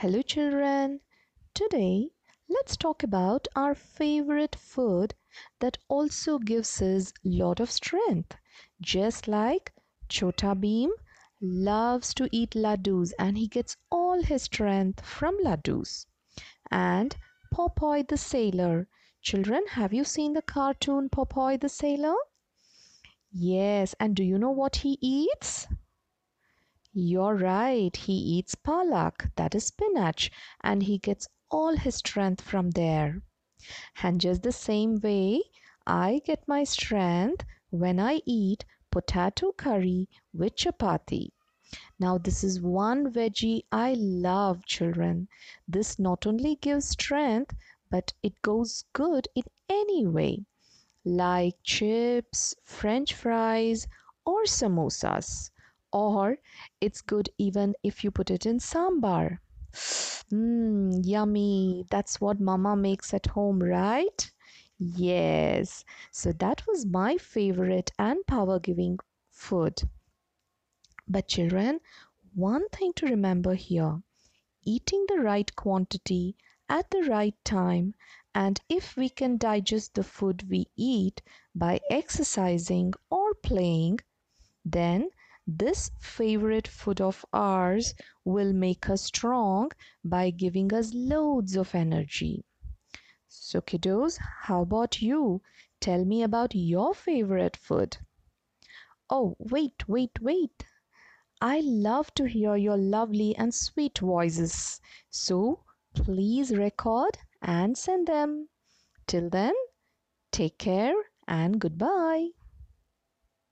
Hello, children. Today, let's talk about our favorite food that also gives us a lot of strength. Just like Chota Bheem loves to eat laddus and he gets all his strength from laddus. And Popeye the sailor. Children, have you seen the cartoon Popeye the sailor? Yes, and do you know what he eats? You're right, he eats palak, that is spinach, and he gets all his strength from there. And just the same way, I get my strength when I eat potato curry with chapati. Now, this is one veggie I love, children. This not only gives strength, but it goes good in any way, like chips, french fries, or samosas or it's good even if you put it in sambar. Mmm, yummy. That's what mama makes at home, right? Yes. So that was my favorite and power giving food. But, children, one thing to remember here eating the right quantity at the right time, and if we can digest the food we eat by exercising or playing, then this favorite food of ours will make us strong by giving us loads of energy. So, kiddos, how about you? Tell me about your favorite food. Oh, wait, wait, wait. I love to hear your lovely and sweet voices. So, please record and send them. Till then, take care and goodbye.